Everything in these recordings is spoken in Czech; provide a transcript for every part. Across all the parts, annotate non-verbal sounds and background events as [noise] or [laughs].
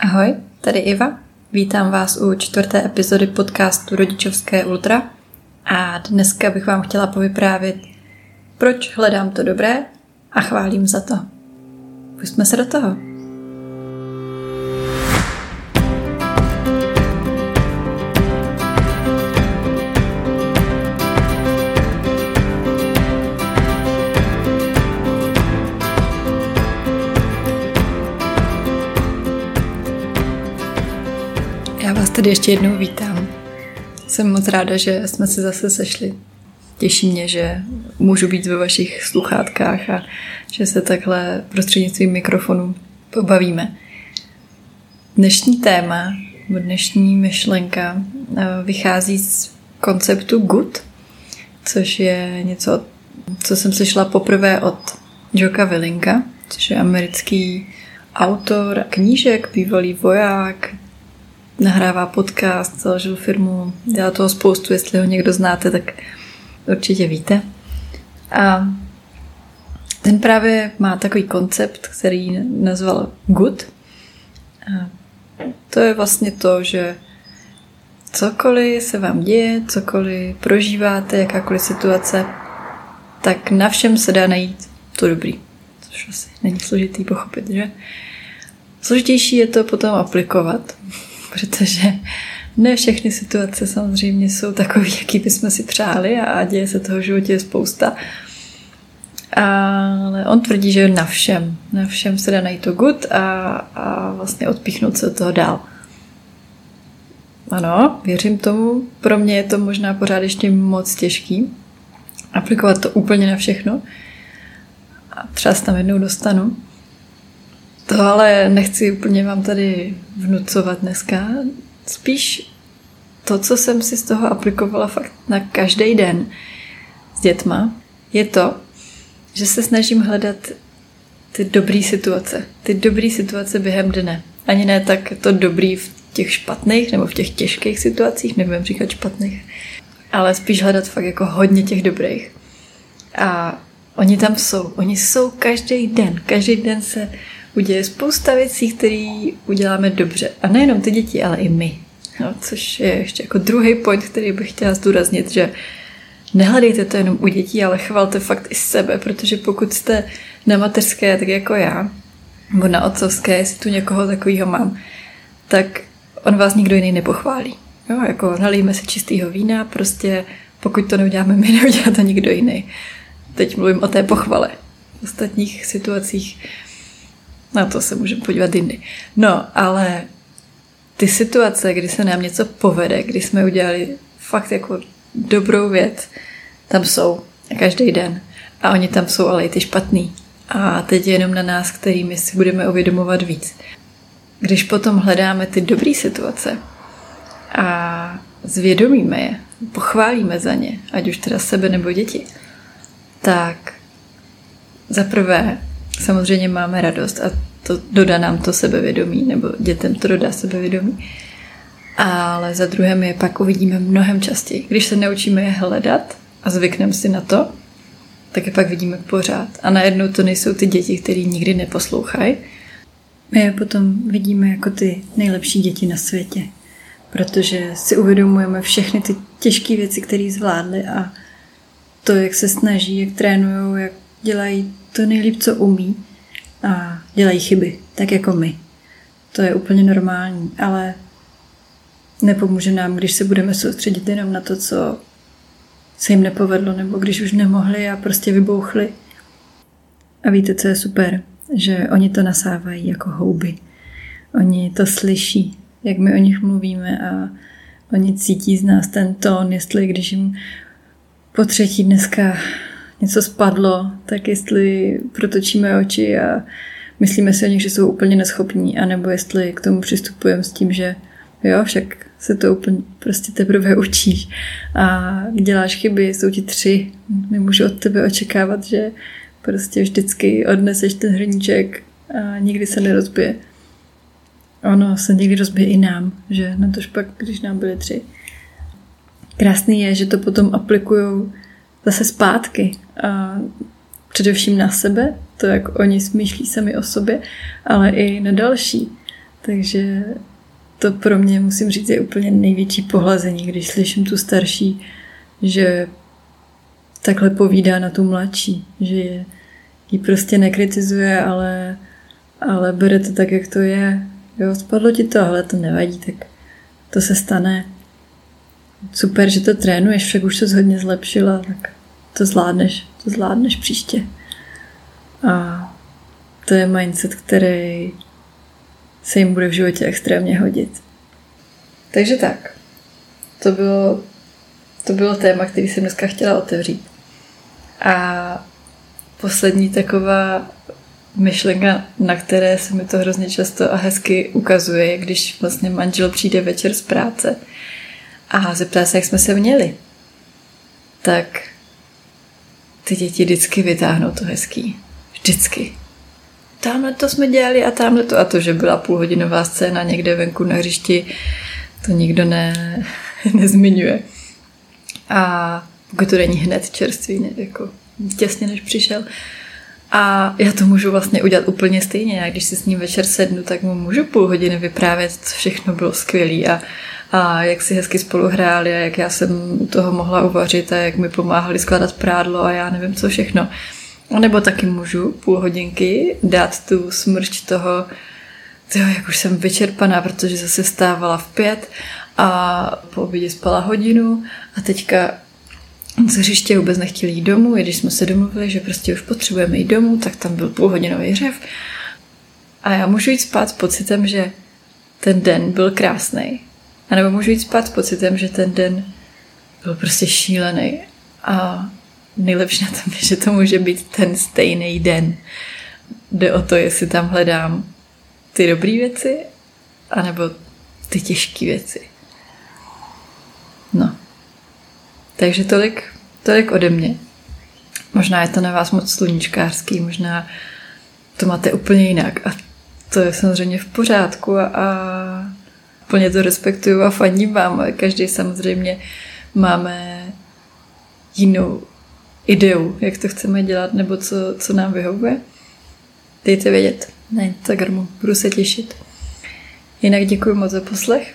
Ahoj, tady Iva. Vítám vás u čtvrté epizody podcastu Rodičovské ultra a dneska bych vám chtěla povyprávět, proč hledám to dobré a chválím za to. Pustme se do toho. Tady ještě jednou vítám. Jsem moc ráda, že jsme se zase sešli. Těší mě, že můžu být ve vašich sluchátkách a že se takhle prostřednictvím mikrofonu pobavíme. Dnešní téma, dnešní myšlenka eh, vychází z konceptu good, což je něco, co jsem slyšela poprvé od Joka Willinga, což je americký autor knížek, bývalý voják, nahrává podcast, založil firmu, dělá toho spoustu, jestli ho někdo znáte, tak určitě víte. A ten právě má takový koncept, který nazval good. A to je vlastně to, že cokoliv se vám děje, cokoliv prožíváte, jakákoliv situace, tak na všem se dá najít to dobrý. Což asi není složitý pochopit, že? Složitější je to potom aplikovat protože ne všechny situace samozřejmě jsou takové, jaký bychom si přáli a děje se toho v životě spousta. Ale on tvrdí, že na všem, na všem se dá najít to good a, a vlastně odpíchnout se od toho dál. Ano, věřím tomu. Pro mě je to možná pořád ještě moc těžký. Aplikovat to úplně na všechno. A třeba se tam jednou dostanu. To ale nechci úplně vám tady vnucovat dneska. Spíš to, co jsem si z toho aplikovala fakt na každý den s dětma, je to, že se snažím hledat ty dobré situace. Ty dobré situace během dne. Ani ne tak to dobrý v těch špatných nebo v těch těžkých situacích, nebudem říkat špatných, ale spíš hledat fakt jako hodně těch dobrých. A oni tam jsou. Oni jsou každý den. Každý den se uděje spousta věcí, které uděláme dobře. A nejenom ty děti, ale i my. No, což je ještě jako druhý point, který bych chtěla zdůraznit, že nehledejte to jenom u dětí, ale chvalte fakt i sebe, protože pokud jste na mateřské, tak jako já, nebo na otcovské, jestli tu někoho takového mám, tak on vás nikdo jiný nepochválí. Jo, jako nalijeme si čistého vína, prostě pokud to neuděláme my, [laughs] neudělá to nikdo jiný. Teď mluvím o té pochvale. V ostatních situacích na to se můžeme podívat jindy. No, ale ty situace, kdy se nám něco povede, kdy jsme udělali fakt jako dobrou věc, tam jsou každý den. A oni tam jsou ale i ty špatný. A teď je jenom na nás, kterými si budeme uvědomovat víc. Když potom hledáme ty dobré situace a zvědomíme je, pochválíme za ně, ať už teda sebe nebo děti, tak za prvé samozřejmě máme radost a to dodá nám to sebevědomí, nebo dětem to dodá sebevědomí. Ale za druhé my je pak uvidíme mnohem častěji. Když se naučíme je hledat a zvykneme si na to, tak je pak vidíme pořád. A najednou to nejsou ty děti, které nikdy neposlouchají. My je potom vidíme jako ty nejlepší děti na světě. Protože si uvědomujeme všechny ty těžké věci, které zvládly a to, jak se snaží, jak trénují, jak dělají to nejlíp, co umí a dělají chyby, tak jako my. To je úplně normální, ale nepomůže nám, když se budeme soustředit jenom na to, co se jim nepovedlo, nebo když už nemohli a prostě vybouchli. A víte, co je super? Že oni to nasávají jako houby. Oni to slyší, jak my o nich mluvíme a oni cítí z nás ten tón, jestli když jim po třetí dneska něco spadlo, tak jestli protočíme oči a myslíme si o nich, že jsou úplně neschopní, anebo jestli k tomu přistupujeme s tím, že jo, však se to úplně prostě teprve učíš a děláš chyby, jsou ti tři, nemůžu od tebe očekávat, že prostě vždycky odneseš ten hrníček a nikdy se nerozbije. Ono se někdy rozbije i nám, že na to špak, když nám byly tři. Krásný je, že to potom aplikujou zase zpátky. A především na sebe, to jak oni smýšlí sami o sobě, ale i na další. Takže to pro mě, musím říct, je úplně největší pohlazení, když slyším tu starší, že takhle povídá na tu mladší, že je, ji prostě nekritizuje, ale, ale bere to tak, jak to je. Jo, spadlo ti to, ale to nevadí, tak to se stane. Super, že to trénuješ, však už se hodně zlepšila, tak to zvládneš, to zvládneš příště. A to je mindset, který se jim bude v životě extrémně hodit. Takže tak. To bylo, to bylo téma, který jsem dneska chtěla otevřít. A poslední taková myšlenka, na které se mi to hrozně často a hezky ukazuje, je když vlastně manžel přijde večer z práce a zeptá se, jak jsme se měli. Tak ty děti vždycky vytáhnou to hezký. Vždycky. Tamhle to jsme dělali a tamhle to. A to, že byla půlhodinová scéna někde venku na hřišti, to nikdo ne, [laughs] nezmiňuje. A pokud to není hned čerstvý, ne, jako těsně než přišel. A já to můžu vlastně udělat úplně stejně. Já když si s ním večer sednu, tak mu můžu půl hodiny vyprávět, co všechno bylo skvělé a, a jak si hezky spolu hráli a jak já jsem u toho mohla uvařit a jak mi pomáhali skládat prádlo a já nevím co všechno. A nebo taky můžu půl hodinky dát tu smršť toho, tyjo, jak už jsem vyčerpaná, protože zase stávala v pět a po obědě spala hodinu a teďka z hřiště vůbec nechtěli jít domů, i když jsme se domluvili, že prostě už potřebujeme jít domů, tak tam byl půlhodinový řev. A já můžu jít spát s pocitem, že ten den byl krásný. A nebo můžu jít spát s pocitem, že ten den byl prostě šílený. A nejlepší na tom je, že to může být ten stejný den. Jde o to, jestli tam hledám ty dobré věci, anebo ty těžké věci. No. Takže tolik, tolik ode mě. Možná je to na vás moc sluníčkářský, možná to máte úplně jinak a to je samozřejmě v pořádku a, a plně to respektuju a faním vám. Každý samozřejmě máme jinou ideu, jak to chceme dělat, nebo co, co nám vyhovuje. Dejte vědět na Instagramu, budu se těšit. Jinak děkuji moc za poslech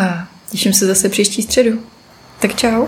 a těším se zase příští středu. Tak čau.